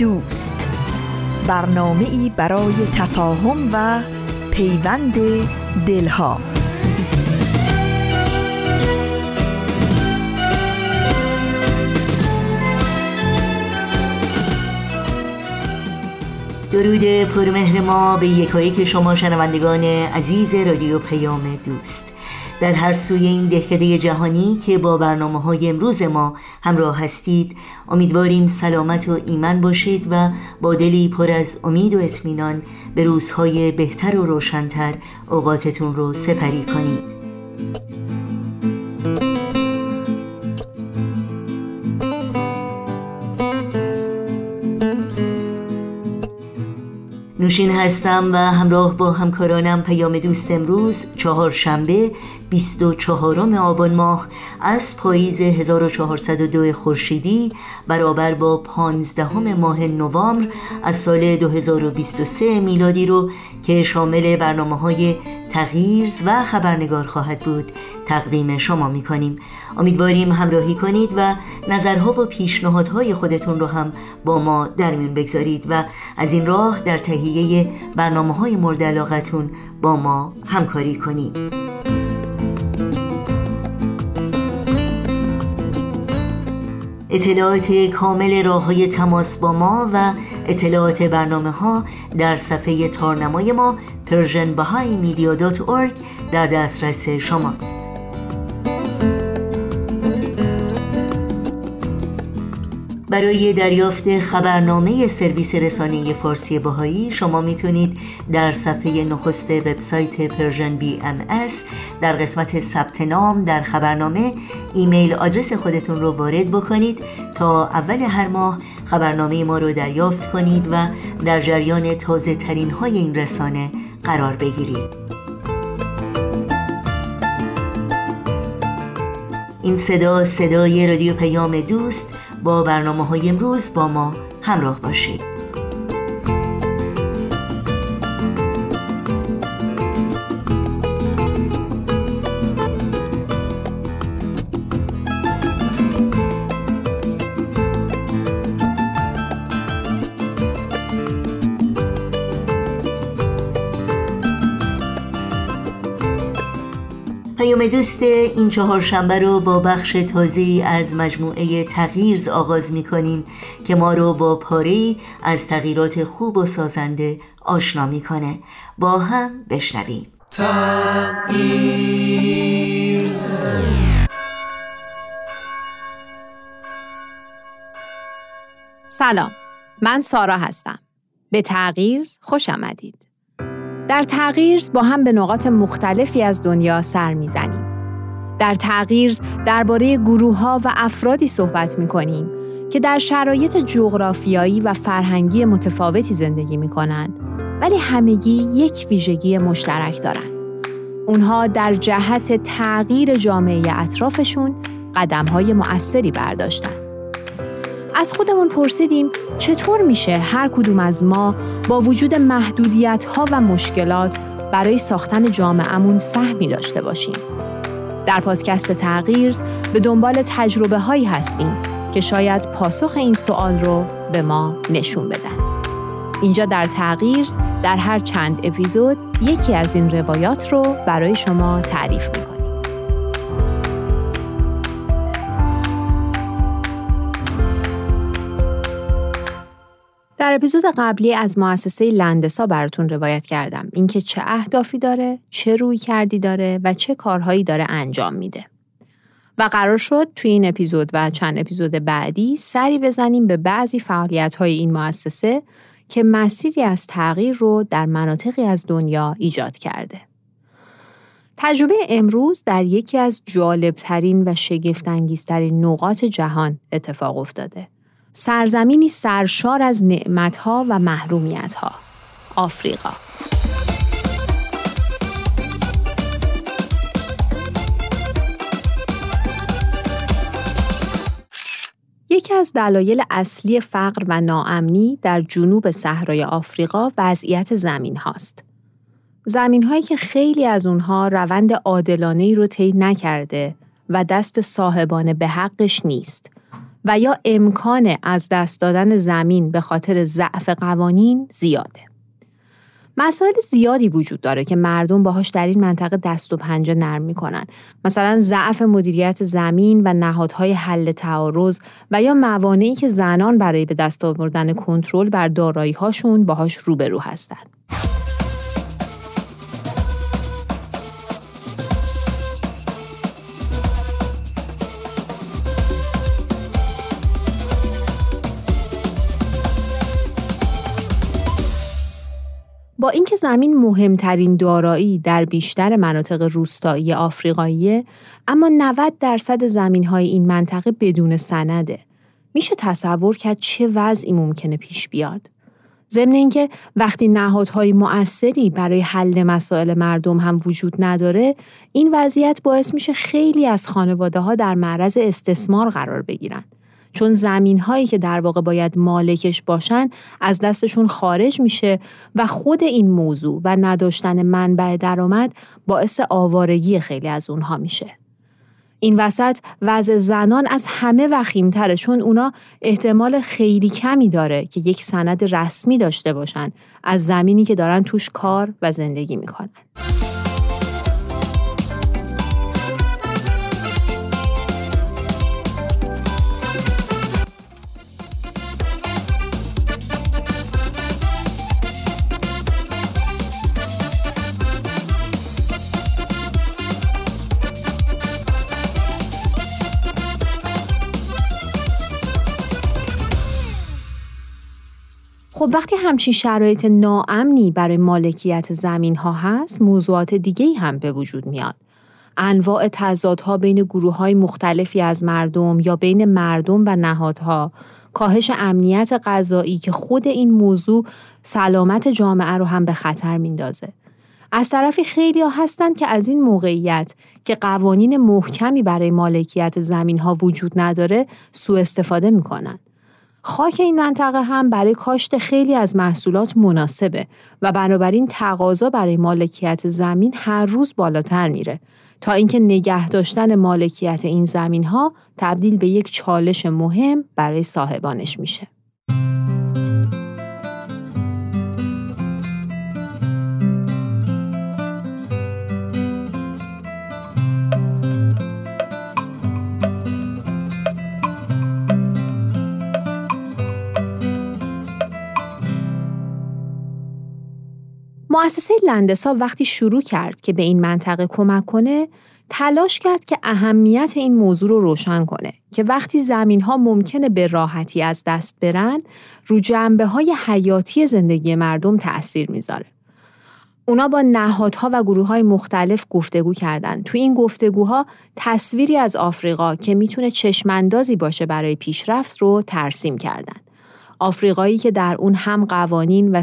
دوست. برنامه ای برای تفاهم و پیوند دلها. درود پرمهر ما به یکایی که شما شنوندگان عزیز رادیو پیام دوست. در هر سوی این دهکده جهانی که با برنامه های امروز ما همراه هستید امیدواریم سلامت و ایمن باشید و با دلی پر از امید و اطمینان به روزهای بهتر و روشنتر اوقاتتون رو سپری کنید. نوشین هستم و همراه با همکارانم پیام دوست امروز چهارشنبه 24 آبان ماه از پاییز 1402 خورشیدی برابر با 15 ماه نوامبر از سال 2023 میلادی رو که شامل برنامه های تغییرز و خبرنگار خواهد بود. تقدیم شما می کنیم. امیدواریم همراهی کنید و نظرها و پیشنهادهای خودتون رو هم با ما در میون بگذارید و از این راه در تهیه برنامه های مورد علاقتون با ما همکاری کنید. اطلاعات کامل راه های تماس با ما و اطلاعات برنامه ها در صفحه تارنمای ما persianbahaimedia.org در دسترس شماست. برای دریافت خبرنامه سرویس رسانه فارسی بهایی شما می‌تونید در صفحه نخست وبسایت Persian BMS در قسمت ثبت نام در خبرنامه email address خودتون رو وارد بکنید تا اول هر ماه خبرنامه ما رو دریافت کنید و در جریان تازه ترین های این رسانه قرار بگیرید این صدا صدای رادیو پیام دوست با برنامه های امروز با ما همراه باشید. پیام دوست این چهارشنبه رو با بخش تازه از مجموعه تغییرز آغاز می کنیم که ما رو با پاره از تغییرات خوب و سازنده آشنا می‌کنه. با هم بشنویم. سلام من سارا هستم. به تغییرز خوش آمدید. در تغییر با هم به نقاط مختلفی از دنیا سر می‌زنیم. در تغییر درباره گروه ها و افرادی صحبت می کنیم که در شرایط جغرافیایی و فرهنگی متفاوتی زندگی می کنند ولی همگی یک ویژگی مشترک دارند. اونها در جهت تغییر جامعه اطرافشون قدم های مؤثری برداشتن. از خودمون پرسیدیم چطور میشه هر کدوم از ما با وجود محدودیت ها و مشکلات برای ساختن جامعهمون سهمی داشته باشیم. در پادکست تغییر به دنبال تجربه هایی هستیم که شاید پاسخ این سوال رو به ما نشون بدن. اینجا در تغییر در هر چند اپیزود یکی از این روایات رو برای شما تعریف می‌کنیم. در اپیزود قبلی از مؤسسه لندسا براتون روایت کردم اینکه چه اهدافی داره، چه روی کردی داره و چه کارهایی داره انجام میده. و قرار شد توی این اپیزود و چند اپیزود بعدی سری بزنیم به بعضی فعالیت های این مؤسسه که مسیری از تغییر رو در مناطقی از دنیا ایجاد کرده. تجربه امروز در یکی از جالبترین و شگفتانگیزترین نقاط جهان اتفاق افتاده. سرزمینی سرشار از نعمتها و محرومیتها. آفریقا. یکی از دلایل اصلی فقر و ناامنی در جنوب صحرای آفریقا وضعیت زمین هاست. زمین هایی که خیلی از اونها روند عادلانه رو طی نکرده و دست صاحبانه به حقش نیست و یا امکان از دست دادن زمین به خاطر ضعف قوانین زیاده. مسائل زیادی وجود داره که مردم باهاش در این منطقه دست و پنجه نرم می‌کنن مثلا ضعف مدیریت زمین و نهادهای حل تعارض و یا موانعی که زنان برای به دست آوردن کنترل بر دارایی هاشون باهاش روبرو هستند زمین مهمترین دارایی در بیشتر مناطق روستایی آفریقاییه اما 90 درصد زمین های این منطقه بدون سنده. میشه تصور کرد چه وضعی ممکنه پیش بیاد؟ ضمن اینکه وقتی نهادهای مؤثری برای حل مسائل مردم هم وجود نداره این وضعیت باعث میشه خیلی از خانواده ها در معرض استثمار قرار بگیرن. چون زمین هایی که در واقع باید مالکش باشن از دستشون خارج میشه و خود این موضوع و نداشتن منبع درآمد باعث آوارگی خیلی از اونها میشه. این وسط وضع زنان از همه وخیمتره چون اونا احتمال خیلی کمی داره که یک سند رسمی داشته باشن از زمینی که دارن توش کار و زندگی می‌کنن. خب وقتی همچین شرایط ناامنی برای مالکیت زمین ها هست موضوعات دیگه هم به وجود میاد. انواع تضادها بین گروه های مختلفی از مردم یا بین مردم و نهادها کاهش امنیت غذایی که خود این موضوع سلامت جامعه رو هم به خطر میندازه. از طرفی خیلی هستند که از این موقعیت که قوانین محکمی برای مالکیت زمین ها وجود نداره سوء استفاده می‌کنن. خاک این منطقه هم برای کاشت خیلی از محصولات مناسبه و بنابراین تقاضا برای مالکیت زمین هر روز بالاتر میره تا اینکه نگه داشتن مالکیت این زمین ها تبدیل به یک چالش مهم برای صاحبانش میشه. مؤسسه لندسا وقتی شروع کرد که به این منطقه کمک کنه تلاش کرد که اهمیت این موضوع رو روشن کنه که وقتی زمین ها ممکنه به راحتی از دست برن رو جنبه های حیاتی زندگی مردم تأثیر می‌ذاره. اونا با نهادها و گروه های مختلف گفتگو کردند. تو این گفتگوها تصویری از آفریقا که می‌تونه چشماندازی باشه برای پیشرفت رو ترسیم کردند. آفریقایی که در اون هم قوانین و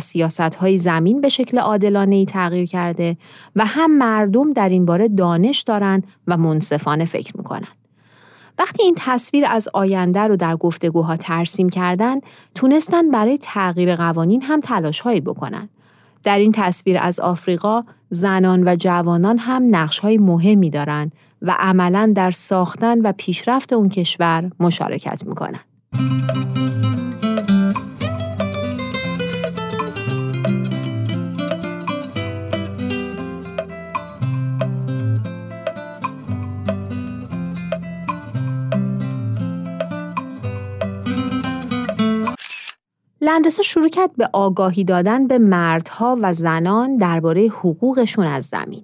های زمین به شکل عادلانه تغییر کرده و هم مردم در این باره دانش دارن و منصفانه فکر می‌کنن. وقتی این تصویر از آینده رو در گفتگوها ترسیم کردن، تونستن برای تغییر قوانین هم تلاش هایی بکنن. در این تصویر از آفریقا، زنان و جوانان هم نقش های مهمی دارن و عملا در ساختن و پیشرفت اون کشور مشارکت می‌کنن. لندسا شروع کرد به آگاهی دادن به مردها و زنان درباره حقوقشون از زمین.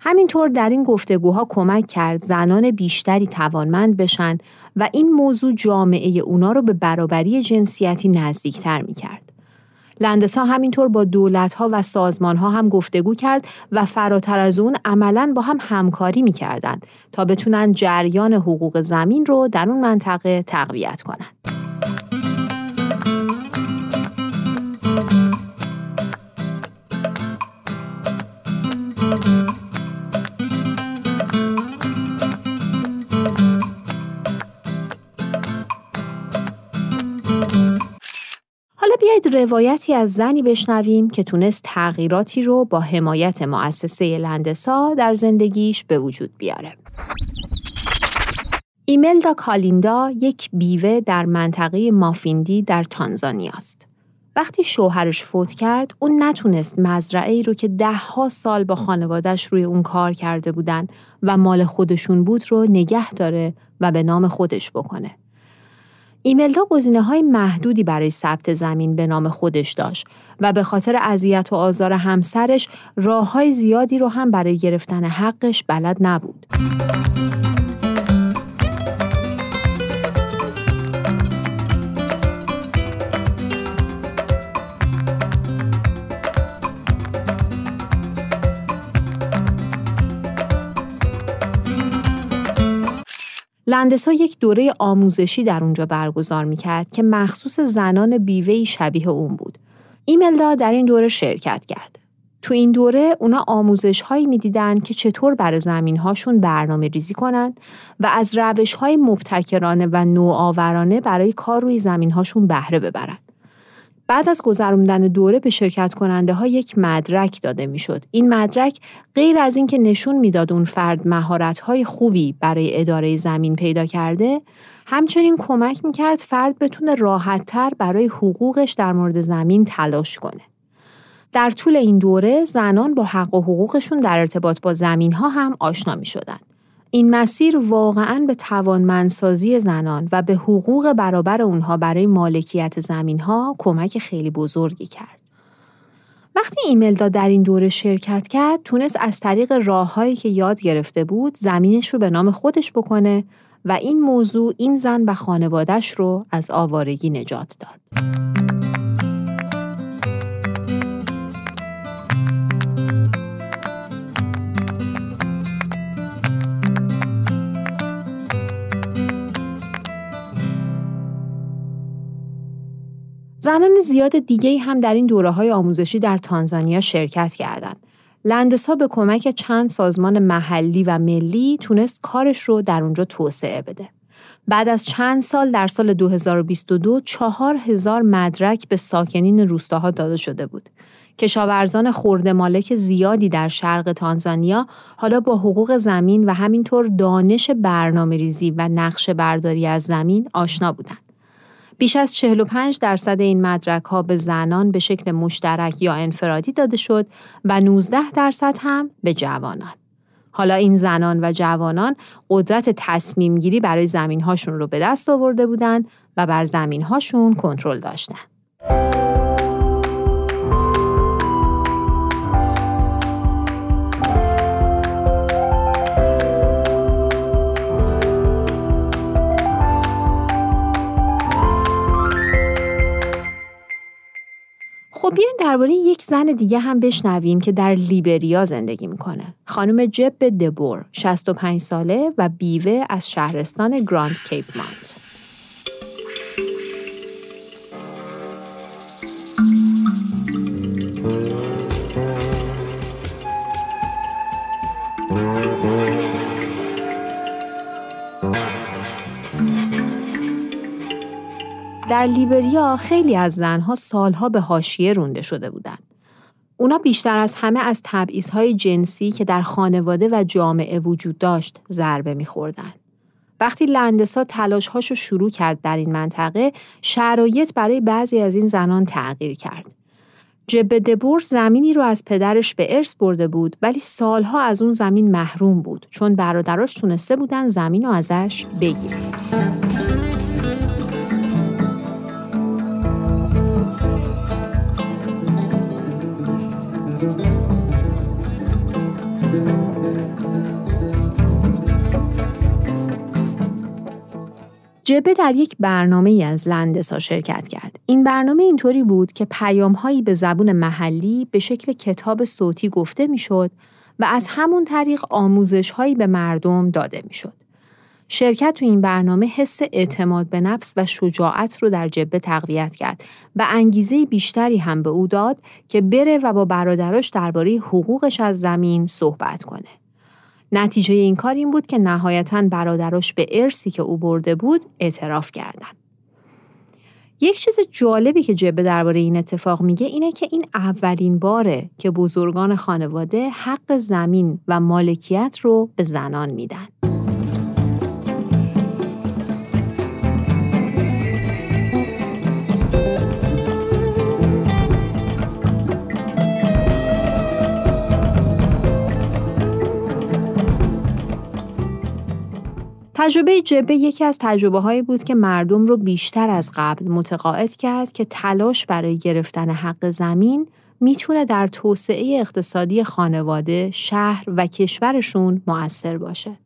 همینطور در این گفتگوها کمک کرد زنان بیشتری توانمند بشن و این موضوع جامعه اونا رو به برابری جنسیتی نزدیکتر می کرد. لندسا همینطور با دولتها و سازمانها هم گفتگو کرد و فراتر از اون عملا با هم همکاری می‌کردن تا بتونن جریان حقوق زمین رو در اون منطقه تقویت کنند. روایتی از زنی بشنویم که تونست تغییراتی رو با حمایت مؤسسه لندسا در زندگیش به وجود بیاره. ایملدا کالیندا یک بیوه در منطقه مافیندی در تانزانیا است. وقتی شوهرش فوت کرد، اون نتونست مزرعه ای رو که ده سال با خانوادش روی اون کار کرده بودن و مال خودشون بود رو نگه داره و به نام خودش بکنه. ایملدا گزینه های محدودی برای ثبت زمین به نام خودش داشت و به خاطر اذیت و آزار همسرش راه های زیادی رو هم برای گرفتن حقش بلد نبود. لندسا یک دوره آموزشی در اونجا برگزار می‌کرد که مخصوص زنان بیوهی شبیه اون بود. ایملدا در این دوره شرکت کرد. تو این دوره اونا آموزش هایی می‌دیدن که چطور برای زمین هاشون برنامه ریزی کنن و از روش های مبتکرانه و نوآورانه برای کار روی زمین هاشون بهره ببرن. بعد از گذروندن دوره به شرکت کننده ها یک مدرک داده می‌شد. این مدرک غیر از اینکه نشون می‌داد اون فرد مهارت های خوبی برای اداره زمین پیدا کرده، همچنین کمک می‌کرد فرد بتونه راحت تر برای حقوقش در مورد زمین تلاش کنه. در طول این دوره زنان با حق و حقوقشون در ارتباط با زمین ها هم آشنا می شدن. این مسیر واقعا به توانمندسازی زنان و به حقوق برابر اونها برای مالکیت زمین ها کمک خیلی بزرگی کرد. وقتی ایملدا در این دوره شرکت کرد، تونست از طریق راههایی که یاد گرفته بود زمینش رو به نام خودش بکنه و این موضوع این زن و خانوادش رو از آوارگی نجات داد. زنان زیاد دیگه هم در این دوره های آموزشی در تانزانیا شرکت کردند. لندسا به کمک چند سازمان محلی و ملی تونست کارش رو در اونجا توسعه بده. بعد از چند سال در سال 2022 چهار هزار مدرک به ساکنین روستاها داده شده بود. کشاورزان خورده مالک زیادی در شرق تانزانیا حالا با حقوق زمین و همینطور دانش برنامه ریزی و نقشه برداری از زمین آشنا بودند. بیش از 45 درصد این مدرک ها به زنان به شکل مشترک یا انفرادی داده شد و 19 درصد هم به جوانان. حالا این زنان و جوانان قدرت تصمیم گیری برای زمین هاشون رو به دست آورده بودند و بر زمین هاشون کنترل داشتند. خب بیاین درباره یک زن دیگه هم بشنویم که در لیبریا زندگی می‌کنه. خانم جب دبور، 65 ساله و بیوه از شهرستان گراند کیپ مانت. در لیبریا خیلی از زنها سالها به حاشیه رونده شده بودند. اونا بیشتر از همه از تبعیض‌های جنسی که در خانواده و جامعه وجود داشت ضربه می‌خوردن. وقتی لندسا تلاشهاشو شروع کرد در این منطقه، شرایط برای بعضی از این زنان تغییر کرد. جبه دبور زمینی رو از پدرش به ارث برده بود ولی سالها از اون زمین محروم بود چون برادراش تونسته بودن زمین رو ازش بگیرن. جبه در یک برنامه ای از لندسا شرکت کرد. این برنامه اینطوری بود که پیامهایی به زبون محلی به شکل کتاب صوتی گفته می‌شد و از همون طریق آموزشهایی به مردم داده می‌شد. شرکت تو این برنامه حس اعتماد به نفس و شجاعت رو در جبه تقویت کرد و انگیزه بیشتری هم به او داد که بره و با برادراش درباره حقوقش از زمین صحبت کنه. نتیجه این کار این بود که نهایتا برادراش به ارسی که او برده بود اعتراف کردند. یک چیز جالبی که جبه درباره این اتفاق میگه اینه که این اولین باره که بزرگان خانواده حق زمین و مالکیت رو به زنان میدن. تجربه جبه یکی از تجربه هایی بود که مردم رو بیشتر از قبل متقاعد کرد که تلاش برای گرفتن حق زمین می‌تونه در توسعه اقتصادی خانواده، شهر و کشورشون مؤثر باشه.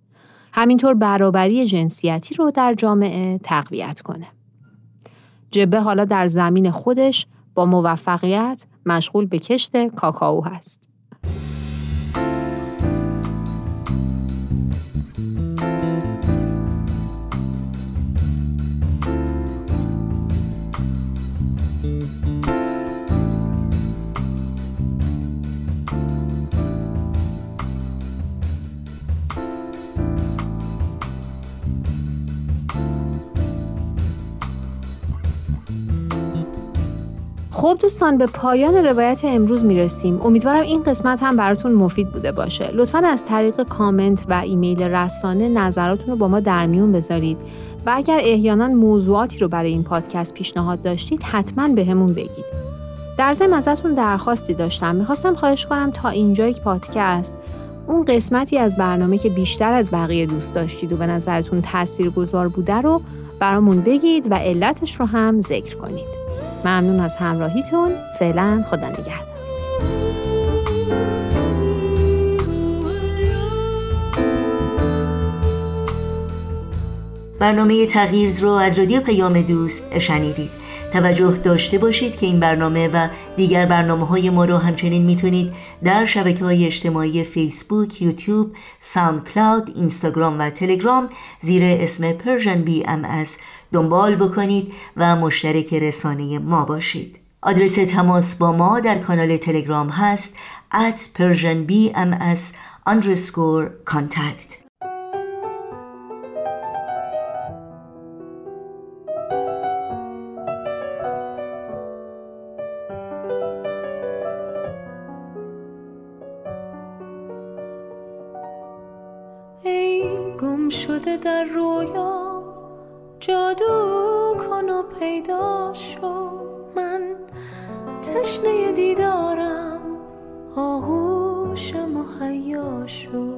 همینطور برابری جنسیتی رو در جامعه تقویت کنه. جبه حالا در زمین خودش با موفقیت مشغول به کشت کاکائو هست. خب دوستان به پایان روایت امروز می‌رسیم. امیدوارم این قسمت هم براتون مفید بوده باشه. لطفا از طریق کامنت و ایمیل رسانه نظراتون رو با ما در میون بذارید. و اگر احیانا موضوعاتی رو برای این پادکست پیشنهاد داشتید حتما به همون بگید. در ضمن ازتون درخواستی داشتم. می‌خواستم خواهش کنم تا اینجا یک پادکست اون قسمتی از برنامه که بیشتر از بقیه دوست داشتید و به نظرتون تاثیرگذار بوده رو برامون بگید و علتش رو هم ذکر کنید. ممنون از همراهیتون. فعلا خدا نگهدار. برنامه تغییر رو از رادیو پیام دوست شنیدید. توجه داشته باشید که این برنامه و دیگر برنامه های ما رو همچنین می‌تونید در شبکه های اجتماعی فیسبوک، یوتیوب، ساوند کلاود، اینستاگرام و تلگرام زیر اسم بی ام دنبال بکنید و مشترک رسانه ما باشید. آدرس تماس با ما در کانال تلگرام هست at persianbms underscore contact. ای گم شده در رویا جادو کن و پیدا شو. من تشنه دیدارم آغوش مهیا شو.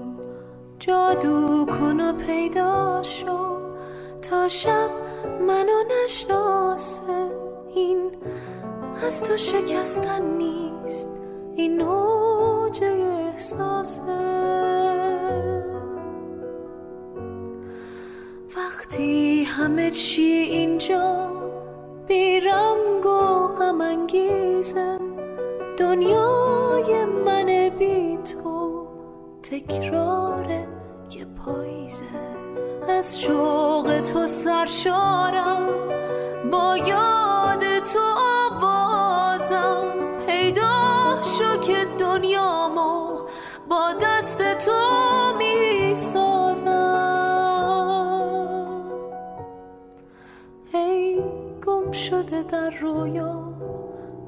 جادو کن و پیدا شو. تا شب منو نشناسه. این از تو شکستن نیست این اوج احساسه. وقتی همه چی اینجا بیرنگ و غم انگیزه. دنیای من بی تو تکرار یه پاییزه. از شوق تو سرشارم با یاد تو آوازم. پیدا شو که دنیامو با دست تو شده در رویا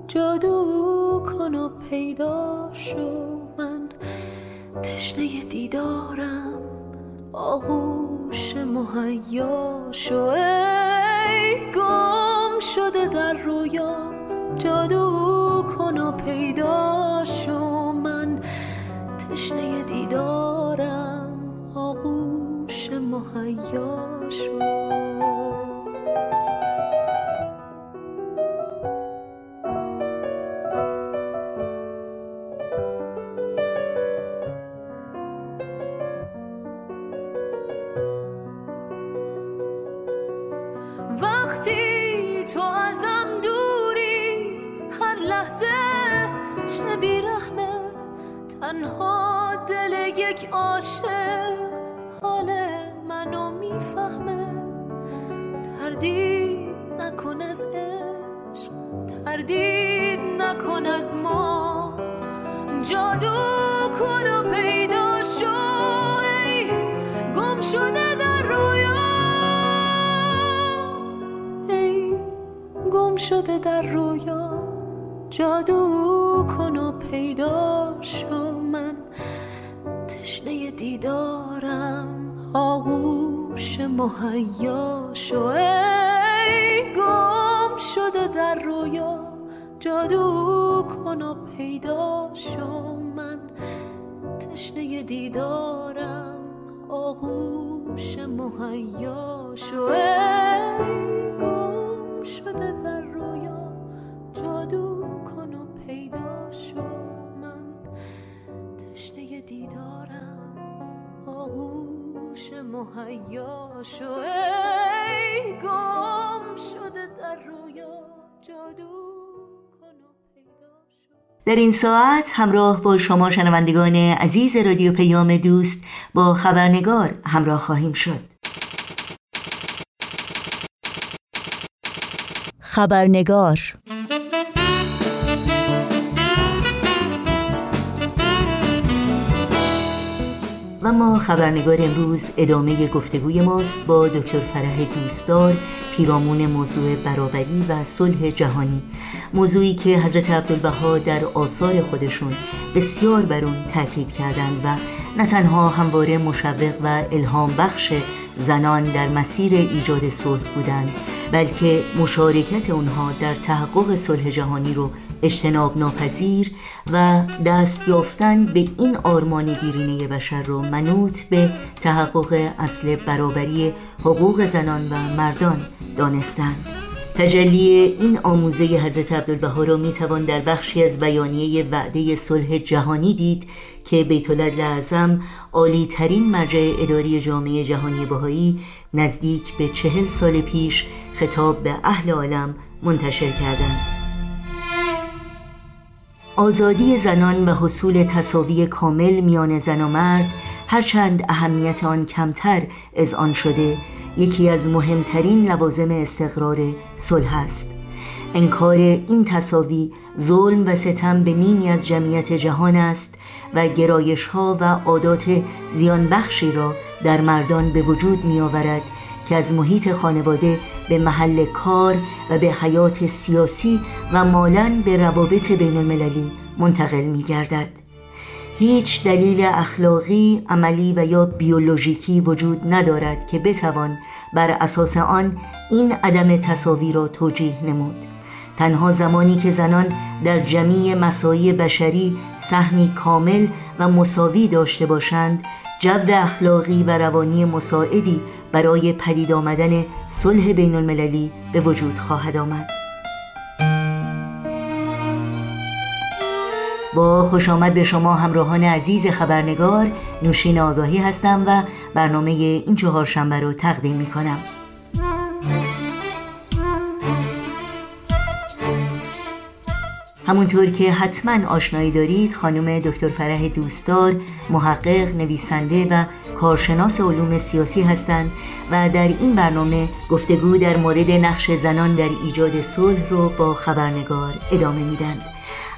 جادو کن و پیدا شو. من تشنه دیدارم آغوش مهیا شو. ای گم شده در رویا جادو کن و پیدا شو. من تشنه دیدارم آغوش مهیا شو. وقتی تو ازم دوری هر لحظه چه بیرحمه. تنها دل یک عاشق حال منو می‌فهمه. تردید نکن از عشق تردید نکن از ما. جادو کن و پیدا شده در رویا. جادو کن و پیدا شو من. تشنه دیدارم آغوش مهیا شو. ای گم شده در رویا. جادو کن و پیدا شو من. تشنه دیدارم آغوش مهیا شو. ای آغوش مهیا شو ای گم شده در رویا جادو در این ساعت همراه با شما شنوندگان عزیز رادیو پیام دوست با خبرنگار همراه خواهیم شد. خبرنگار و ما خبرنگار امروز ادامه گفتگوی ماست با دکتر فرح دوستدار پیرامون موضوع برابری و صلح جهانی. موضوعی که حضرت عبدالبها در آثار خودشون بسیار بر اون تاکید کردند و نه تنها همواره مشوق و الهام بخش زنان در مسیر ایجاد صلح بودند بلکه مشارکت اونها در تحقق صلح جهانی رو اجتناب ناپذیر و دست یافتن به این آرمان دیرینه بشر رو منوط به تحقق اصل برابری حقوق زنان و مردان دانستند. تجلی این آموزه حضرت عبدالبها را می توان در بخشی از بیانیه وعده صلح جهانی دید که بیت اعظم عالی ترین مرجع اداری جامعه جهانی بهایی نزدیک به چهل سال پیش خطاب به اهل عالم منتشر کردند. آزادی زنان و حصول تصاوی کامل میان زن و مرد هرچند اهمیت آن کمتر از آن شده یکی از مهمترین لوازم استقرار صلح است. انکار این تصاوی ظلم و ستم به نیمی از جمعیت جهان است و گرایش ها و عادات زیان بخشی را در مردان به وجود می آورد که از محیط خانواده به محل کار و به حیات سیاسی و مالا به روابط بین المللی منتقل می گردد. هیچ دلیل اخلاقی، عملی و یا بیولوژیکی وجود ندارد که بتوان بر اساس آن این عدم تصاوی را توجیه نمود تنها زمانی که زنان در جمعی مسایی بشری سهمی کامل و مساوی داشته باشند جو اخلاقی و روانی مساعدی برای پدید آمدن صلح بین المللی به وجود خواهد آمد. با خوش آمد به شما همراهان عزیز خبرنگار نوشین آگاهی هستم و برنامه این چهارشنبه رو تقدیم می کنم. همونطور که حتما آشنایی دارید خانم دکتر فرح دوستدار محقق نویسنده و کارشناس علوم سیاسی هستند و در این برنامه گفتگو در مورد نقش زنان در ایجاد صلح رو با خبرنگار ادامه میدند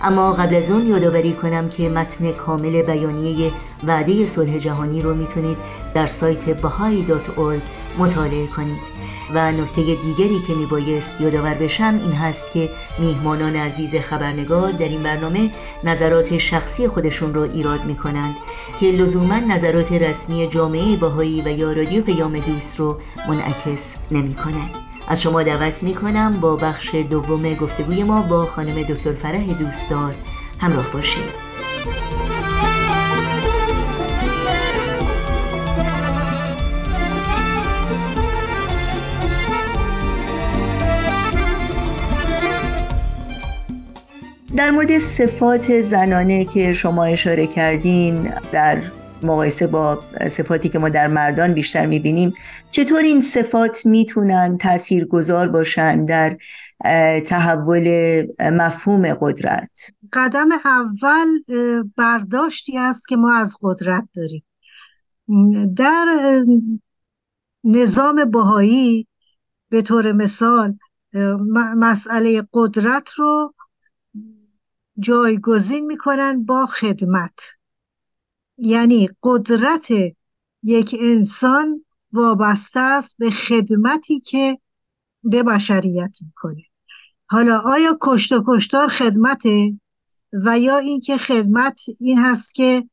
اما قبل از اون یادآوری کنم که متن کامل بیانیه وعده صلح جهانی رو می‌تونید در سایت bahai.org مطالعه کنید. و نکته دیگری که میبایست یادآور بشم این هست که میهمانان عزیز خبرنگار در این برنامه نظرات شخصی خودشون رو ایراد می‌کنند که لزوما نظرات رسمی جامعه باهایی و یا رادیو پیام دوست رو منعکس نمی‌کنه از شما دعوت می‌کنم با بخش دوم گفتگوی ما با خانم دکتر فرح دوستدار همراه باشید. در مورد صفات زنانه که شما اشاره کردین در مقایسه با صفاتی که ما در مردان بیشتر می‌بینیم چطور این صفات می‌تونن تاثیرگذار باشن در تحول مفهوم قدرت؟ قدم اول برداشتی است که ما از قدرت داریم. در نظام بهایی به طور مثال مسئله قدرت رو جایگزین می‌کنن با خدمت. یعنی قدرت یک انسان وابسته است به خدمتی که به بشریت می‌کنه. حالا آیا کشت و کشتار خدمته؟ و یا اینکه خدمت این هست که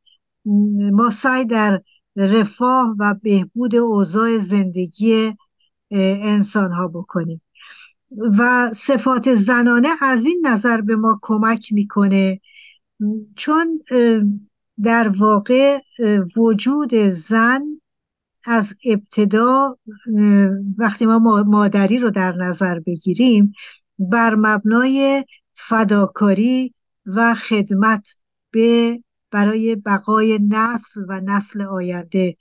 ما سعی در رفاه و بهبود اوضاع زندگی انسان ها بکنیم. و صفات زنانه از این نظر به ما کمک می‌کنه چون در واقع وجود زن از ابتدا وقتی ما مادری رو در نظر بگیریم بر مبنای فداکاری و خدمت به برای بقای نسل و نسل آینده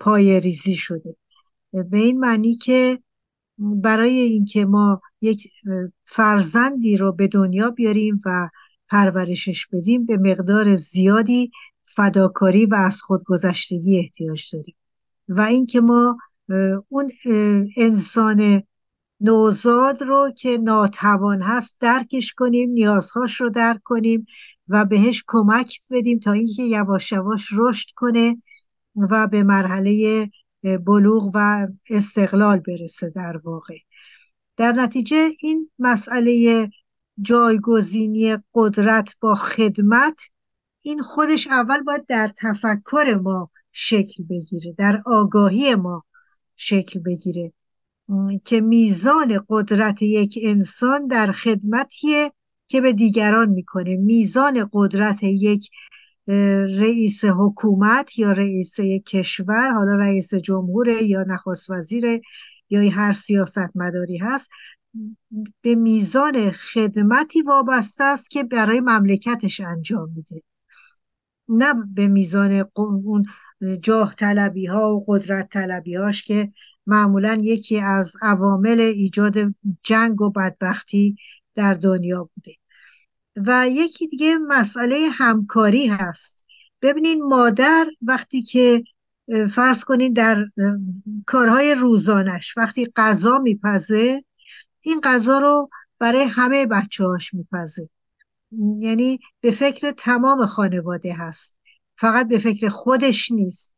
پای ریزی شده. به این معنی که برای اینکه ما یک فرزندی رو به دنیا بیاریم و پرورشش بدیم به مقدار زیادی فداکاری و از خودگذشتگی احتیاج داریم. و اینکه ما اون انسان نوزاد رو که ناتوان هست درکش کنیم نیازهاش رو درک کنیم و بهش کمک بدیم تا اینکه یواش یواش رشد کنه و به مرحله بلوغ و استقلال برسه در واقع. در نتیجه این مسئله جایگزینی قدرت با خدمت این خودش اول باید در تفکر ما شکل بگیره در آگاهی ما شکل بگیره. که میزان قدرت یک انسان در خدمتیه که به دیگران می‌کنه. میزان قدرت یک رئیس حکومت یا رئیس کشور حالا رئیس جمهور یا نخست وزیر یا هر سیاست مداری هست به میزان خدمتی وابسته است که برای مملکتش انجام میده. نه به میزان اون جاه طلبی ها و قدرت طلبی هاش که معمولا یکی از عوامل ایجاد جنگ و بدبختی در دنیا بوده. و یکی دیگه مسئله همکاری هست. ببینین مادر وقتی که فرض کنین در کارهای روزانش وقتی غذا میپزه این غذا رو برای همه بچه هاش میپزه. یعنی به فکر تمام خانواده هست. فقط به فکر خودش نیست.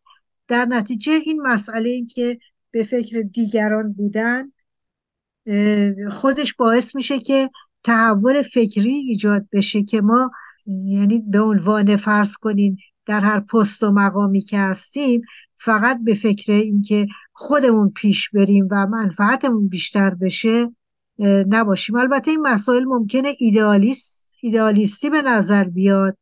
در نتیجه این مسئله این که به فکر دیگران بودن خودش باعث میشه که تحول فکری ایجاد بشه که ما یعنی به عنوان فرض کنین در هر پست و مقامی که هستیم فقط به فکر اینکه خودمون پیش بریم و منفعتمون بیشتر بشه نباشیم. البته این مسائل ممکنه ایدئالیست ایدئالیستی به نظر بیاد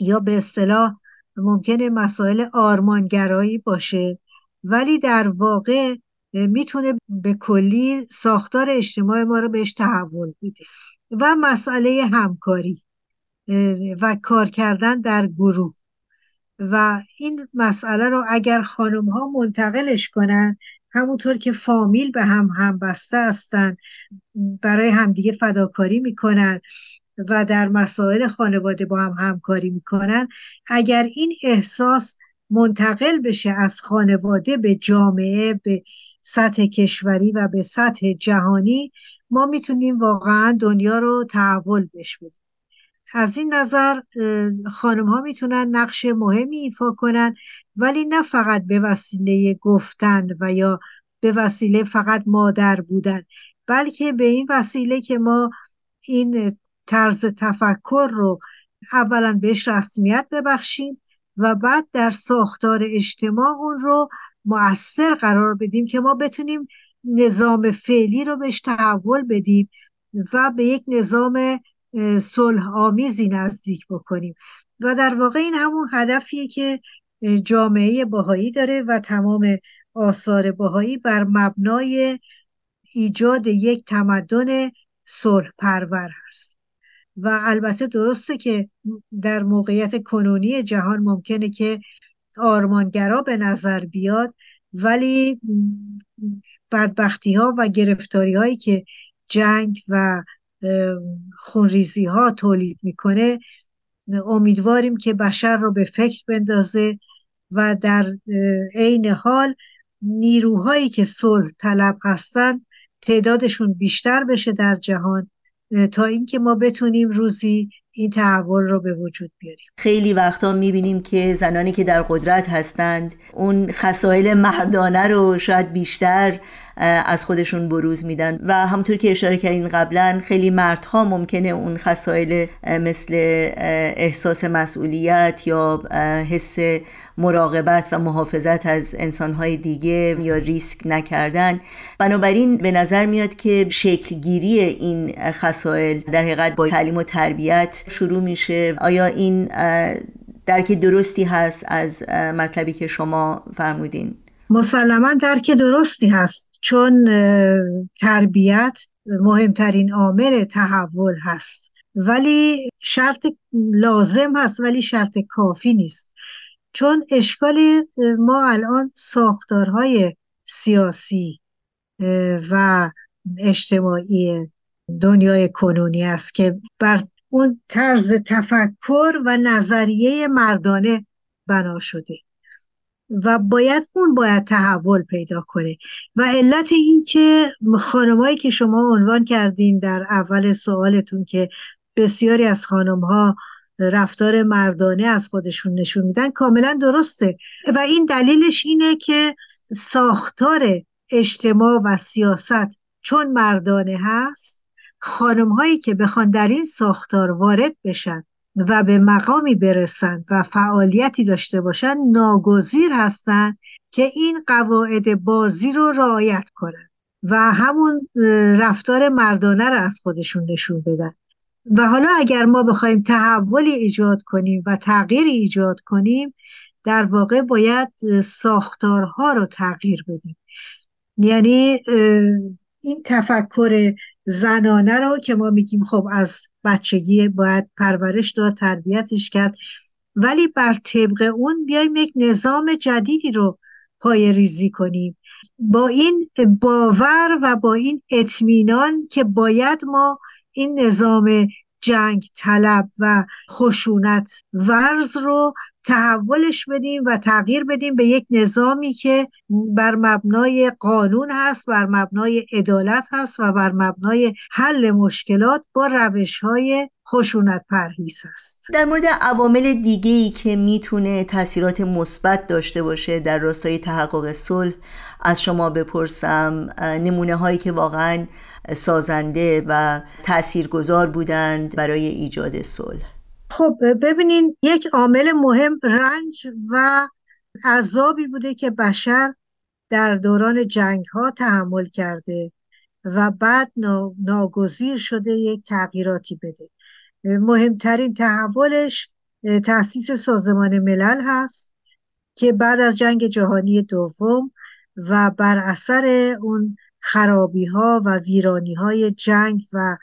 یا به اصطلاح ممکنه مسائل آرمانگرایی باشه. ولی در واقع می‌تونه به کلی ساختار اجتماع ما رو بهش تحول بده. و مسئله همکاری و کار کردن در گروه. و این مسئله رو اگر خانم ها منتقلش کنن همونطور که فامیل به هم هم بسته هستن برای همدیگه فداکاری می‌کنن و در مسائل خانواده با هم همکاری می‌کنن اگر این احساس منتقل بشه از خانواده به جامعه به سطح کشوری و به سطح جهانی ما می‌تونیم واقعا دنیا رو تحول بش بدیم. از این نظر خانم ها می‌تونن نقش مهمی ایفا کنن ولی نه فقط به وسیله گفتن و یا به وسیله فقط مادر بودن بلکه به این وسیله که ما این طرز تفکر رو اولا بهش رسمیت ببخشیم و بعد در ساختار اجتماع اون رو مؤثر قرار بدیم که ما بتونیم نظام فعلی رو بهش تحول بدیم و به یک نظام صلح آمیزی نزدیک بکنیم. و در واقع این همون هدفیه که جامعه باهایی داره و تمام آثار باهایی بر مبنای ایجاد یک تمدن صلح پرور هست. و البته درسته که در موقعیت کنونی جهان ممکنه که آرمانگرا به نظر بیاد ولی بدبختی ها و گرفتاری هایی که جنگ و خونریزی ها تولید می‌کنه امیدواریم که بشر رو به فکر بندازه و در عین حال نیروهایی که صلح طلب هستن تعدادشون بیشتر بشه در جهان. تا اینکه ما بتونیم روزی این تحول رو به وجود بیاریم. خیلی وقتا می‌بینیم که زنانی که در قدرت هستند اون خسائل مردانه رو شاید بیشتر از خودشون بروز میدن. و همونطور که اشاره کردین قبلا خیلی مردها ممکنه اون خصایل مثل احساس مسئولیت یا حس مراقبت و محافظت از انسانهای دیگه یا ریسک نکردن. بنابراین به نظر میاد که شکلگیری این خصایل در حقیقت با تعلیم و تربیت شروع میشه. آیا این درک درستی هست از مطلبی که شما فرمودین؟ مسلما درک درستی هست. چون تربیت مهمترین عامل تحول هست. ولی شرط لازم هست ولی شرط کافی نیست. چون اشکال ما الان ساختارهای سیاسی و اجتماعی دنیای کنونی است که بر اون طرز تفکر و نظریه مردانه بنا شده. و باید اون باید تحول پیدا کنه. و علت این که خانمایی که شما عنوان کردین در اول سوالتون که بسیاری از خانم ها رفتار مردانه از خودشون نشون میدن کاملا درسته. و این دلیلش اینه که ساختار اجتماع و سیاست چون مردانه هست خانم هایی که بخوان در این ساختار وارد بشن و به مقامی برسند و فعالیتی داشته باشند ناگزیر هستند که این قواعد بازی رو رعایت کنند و همون رفتار مردانه رو از خودشون نشون بدن. و حالا اگر ما بخوایم تحولی ایجاد کنیم و تغییری ایجاد کنیم در واقع باید ساختارها رو تغییر بدیم. یعنی این تفکر زنانه رو که ما میگیم خب از بچگی باید پرورش داد تربیتش کرد. ولی بر طبق اون بیایم یک نظام جدیدی رو پای ریزی کنیم. با این باور و با این اطمینان که باید ما این نظام جنگ طلب و خشونت ورز رو تحولش بدیم و تغییر بدیم به یک نظامی که بر مبنای قانون هست بر مبنای عدالت هست و بر مبنای حل مشکلات با روش های خشونت پرهیز است در مورد عوامل دیگه ای که می‌تونه تاثیرات مثبت داشته باشه در راستای تحقق صلح از شما بپرسم نمونه هایی که واقعا سازنده و تاثیرگذار بودند برای ایجاد صلح. خب ببینین یک عامل مهم رنج و عذابی بوده که بشر در دوران جنگ ها تحمل کرده و بعد ناگزیر شده یک تغییراتی بده. مهمترین تحولش تاسیس سازمان ملل هست که بعد از جنگ جهانی دوم و بر اثر اون خرابی ها و ویرانی های جنگ و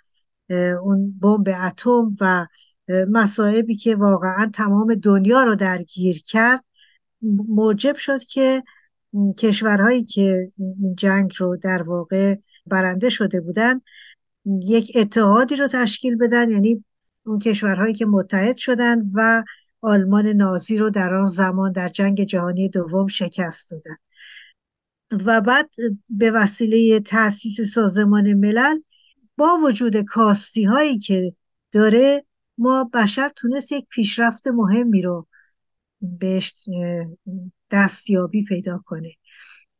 اون بمب اتم و مسائبی که واقعا تمام دنیا رو درگیر کرد موجب شد که کشورهایی که این جنگ رو در واقع برنده شده بودن یک اتحادی رو تشکیل بدن یعنی اون کشورهایی که متحد شدن و آلمان نازی رو در آن زمان در جنگ جهانی دوم شکست دادن. و بعد به وسیله تاسیس سازمان ملل با وجود کاستی هایی که داره ما بشر تونست یک پیشرفت مهمی رو بهش دستیابی پیدا کنه.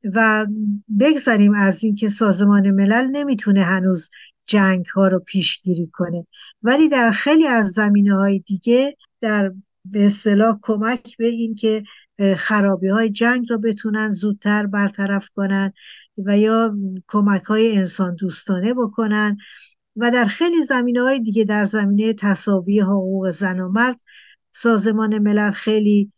و بگذاریم از اینکه سازمان ملل نمی‌تونه هنوز جنگ ها رو پیشگیری کنه. ولی در خیلی از زمینه های دیگه در به اصطلاح کمک به اینکه خرابی های جنگ رو بتونن زودتر برطرف کنن و یا کمک های انسان دوستانه بکنن. و در خیلی زمینه های دیگه در زمینه تصاوی حقوق زن و مرد سازمان ملل خیلی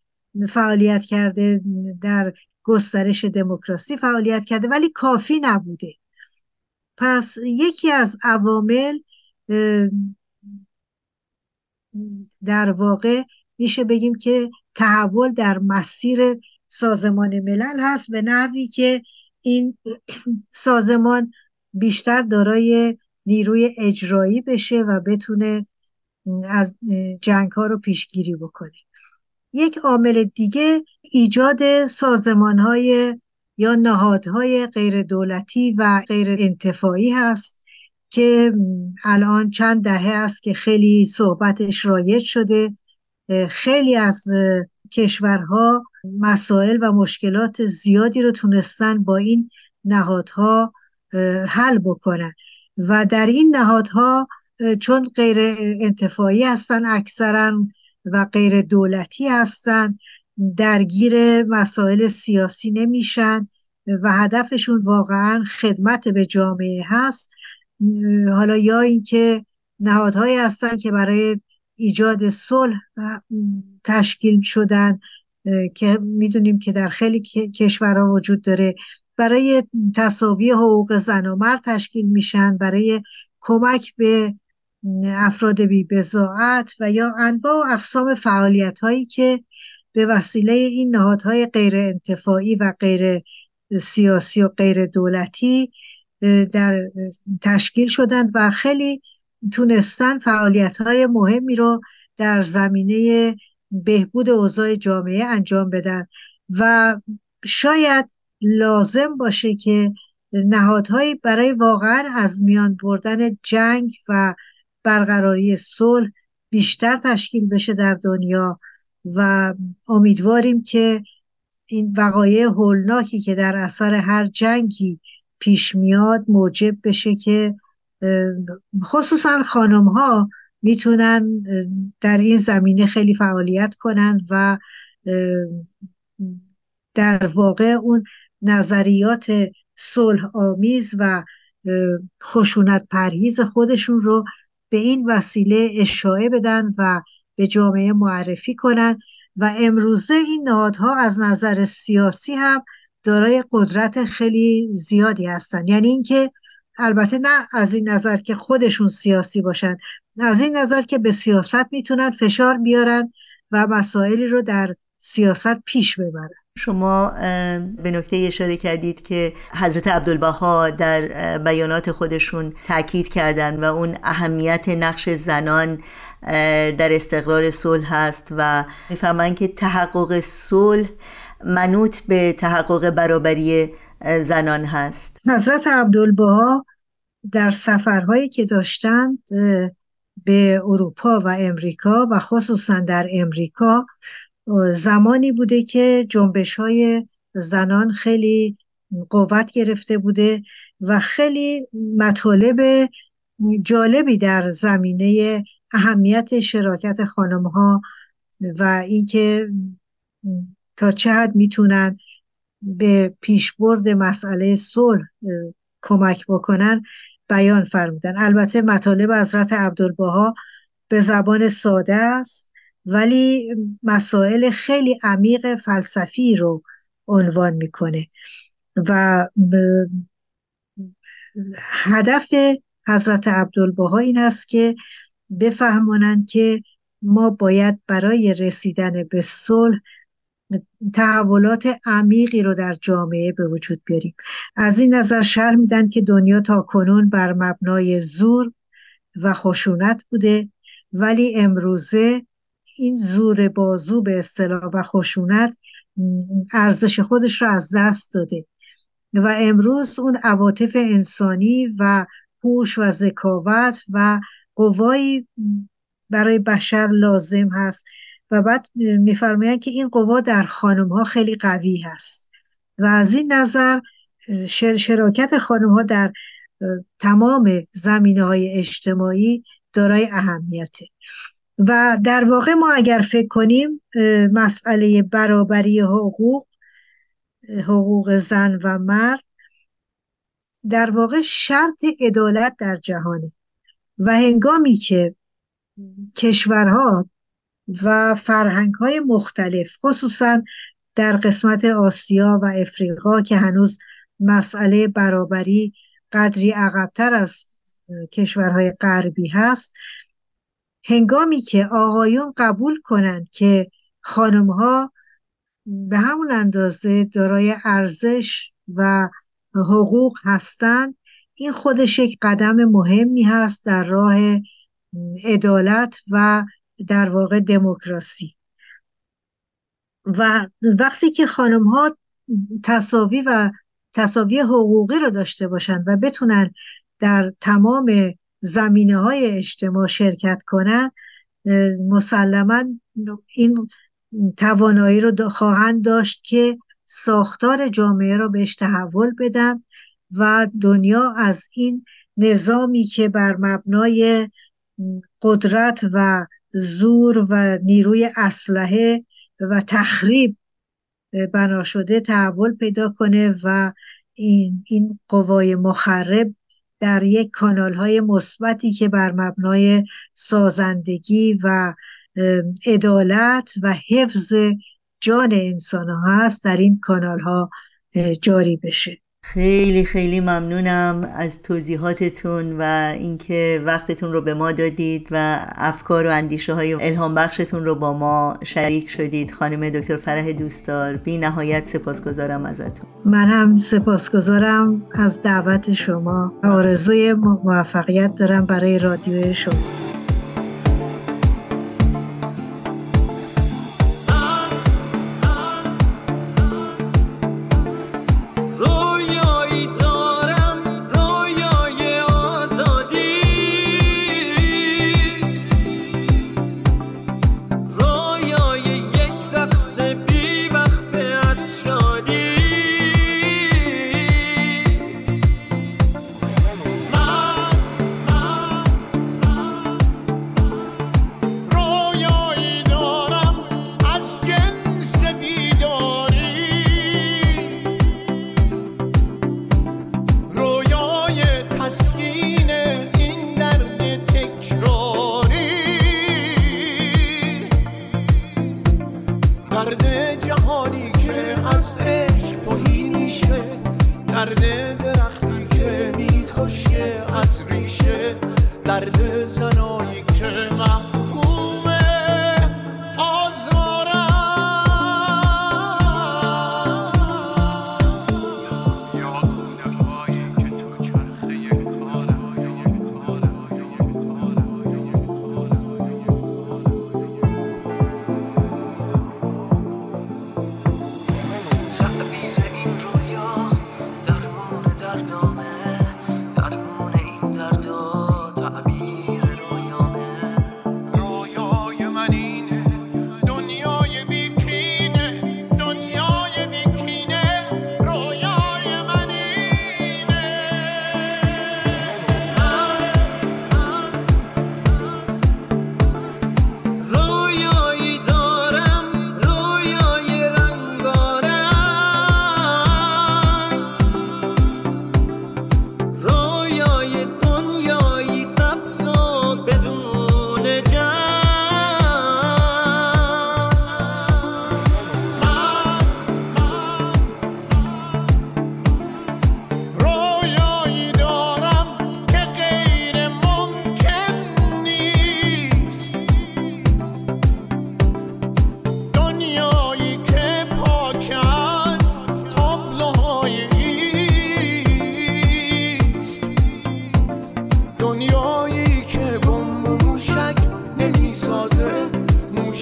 فعالیت کرده در گسترش دموکراسی فعالیت کرده ولی کافی نبوده. پس یکی از عوامل در واقع میشه بگیم که تحول در مسیر سازمان ملل هست به نحوی که این سازمان بیشتر دارای نیروی اجرایی بشه و بتونه از جنگ ها رو پیشگیری بکنه. یک عامل دیگه ایجاد سازمان های یا نهادهای غیر دولتی و غیر انتفاعی هست که الان چند دهه است که خیلی صحبتش رایج شده. خیلی از کشورها مسائل و مشکلات زیادی رو تونستن با این نهادها حل بکنن. و در این نهادها چون غیر انتفاعی هستن اکثرا و غیر دولتی هستن درگیر مسائل سیاسی نمیشن و هدفشون واقعا خدمت به جامعه هست. حالا یا اینکه نهادهایی هستن که برای ایجاد صلح تشکیل شدن که می‌دونیم که در خیلی کشورها وجود داره. برای تصاوی حقوق زن و مرد تشکیل میشن برای کمک به افراد بی و یا انواع و اقسام فعالیت هایی که به وسیله این نهادهای غیر انتفاعی و غیر سیاسی و غیر دولتی در تشکیل شدند و خیلی تونستن فعالیت های مهمی رو در زمینه بهبود اوضاع جامعه انجام بدن و شاید لازم باشه که نهادهایی برای واقعا از میان بردن جنگ و برقراری صلح بیشتر تشکیل بشه در دنیا و امیدواریم که این وقایع هولناکی که در اثر هر جنگی پیش میاد موجب بشه که خصوصا خانم ها می‌تونن در این زمینه خیلی فعالیت کنن و در واقع اون نظریات صلح آمیز و خشونت پرهیز خودشون رو به این وسیله اشاعه بدن و به جامعه معرفی کنن. و امروزه این نهادها از نظر سیاسی هم دارای قدرت خیلی زیادی هستن. یعنی اینکه البته نه از این نظر که خودشون سیاسی باشن از این نظر که به سیاست می‌تونن فشار بیارن و مسائلی رو در سیاست پیش ببرن. شما به نکته اشاره کردید که حضرت عبدالبها در بیانات خودشون تاکید کردن و اون اهمیت نقش زنان در استقرار صلح هست و میفرمایند که تحقق صلح منوط به تحقق برابری زنان هست. حضرت عبدالبها در سفرهایی که داشتند به اروپا و امریکا و خصوصا در امریکا زمانی بوده که جنبش های زنان خیلی قوت گرفته بوده و خیلی مطالب جالبی در زمینه اهمیت شراکت خانم ها و اینکه تا چه حد می‌تونن به پیشبرد مسئله صلح کمک بکنن بیان فرمودن. البته مطالب حضرت عبدالبها به زبان ساده است ولی مسائل خیلی عمیق فلسفی رو عنوان می‌کنه. و هدف حضرت عبدالبها این است که بفهمانند که ما باید برای رسیدن به صلح تحولات عمیقی رو در جامعه به وجود بیاریم. از این نظر شرح میدن که دنیا تا کنون بر مبنای زور و خشونت بوده ولی امروزه این زور بازو به اصطلاح و خشونت ارزش خودش رو از دست داده. و امروز اون عواطف انسانی و هوش و ذکاوت و قوایی برای بشر لازم هست و بعد میفرمایند که این قوا در خانم ها خیلی قوی هست. و از این نظر شراکت خانم ها در تمام زمینه های اجتماعی دارای اهمیته. و در واقع ما اگر فکر کنیم مسئله برابری حقوق حقوق زن و مرد در واقع شرط عدالت در جهانه. و هنگامی که کشورها و فرهنگ های مختلف خصوصا در قسمت آسیا و افریقا که هنوز مسئله برابری قدری عقبتر از کشورهای غربی هست هنگامی که آقایون قبول کنند که خانم ها به همون اندازه دارای ارزش و حقوق هستند این خودش یک قدم مهمی هست در راه عدالت و در واقع دموکراسی. و وقتی که خانم ها تصاوی و تصاوی حقوقی رو داشته باشند و بتونن در تمام زمینه های اجتماع شرکت کنند مسلما این توانایی رو خواهند داشت که ساختار جامعه رو بهش تحول بدن و دنیا از این نظامی که بر مبنای قدرت و زور و نیروی اسلحه و تخریب بنا شده تحول پیدا کنه و این, این قوای مخرب در یک کانال های مثبتی که بر مبنای سازندگی و عدالت و حفظ جان انسان ها هست در این کانال ها جاری بشه. خیلی خیلی ممنونم از توضیحاتتون و اینکه وقتتون رو به ما دادید و افکار و اندیشه های الهام بخشتون رو با ما شریک شدید. خانم دکتر فرح دوستدار بی نهایت سپاسگزارم ازتون. من هم سپاسگزارم از دعوت شما آرزوی موفقیت دارم برای رادیو شما.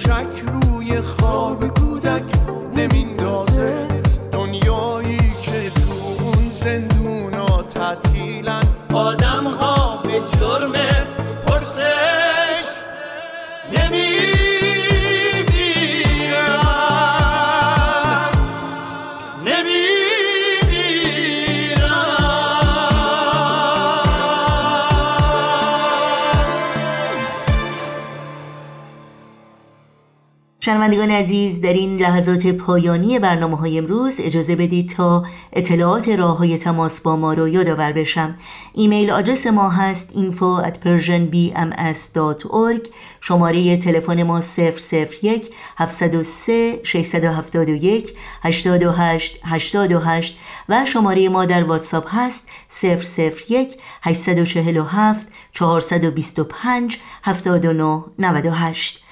try to شنوندگان عزیز در این لحظات پایانی برنامه های امروز اجازه بدید تا اطلاعات راه های تماس با ما رو یادآور بشم. ایمیل آدرس ما هست info at persianbms.org شماره تلفن ما 001 703 671 828 828 و شماره ما در واتساپ هست 001 847 425 79 98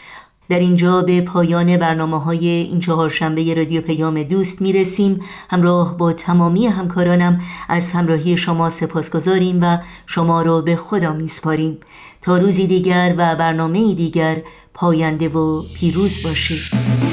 در اینجا به پایان برنامه های این چهارشنبه رادیو پیام دوست می رسیم همراه با تمامی همکارانم از همراهی شما سپاسگزاریم و شما را به خدا می سپاریم تا روزی دیگر و برنامه دیگر پاینده و پیروز باشید.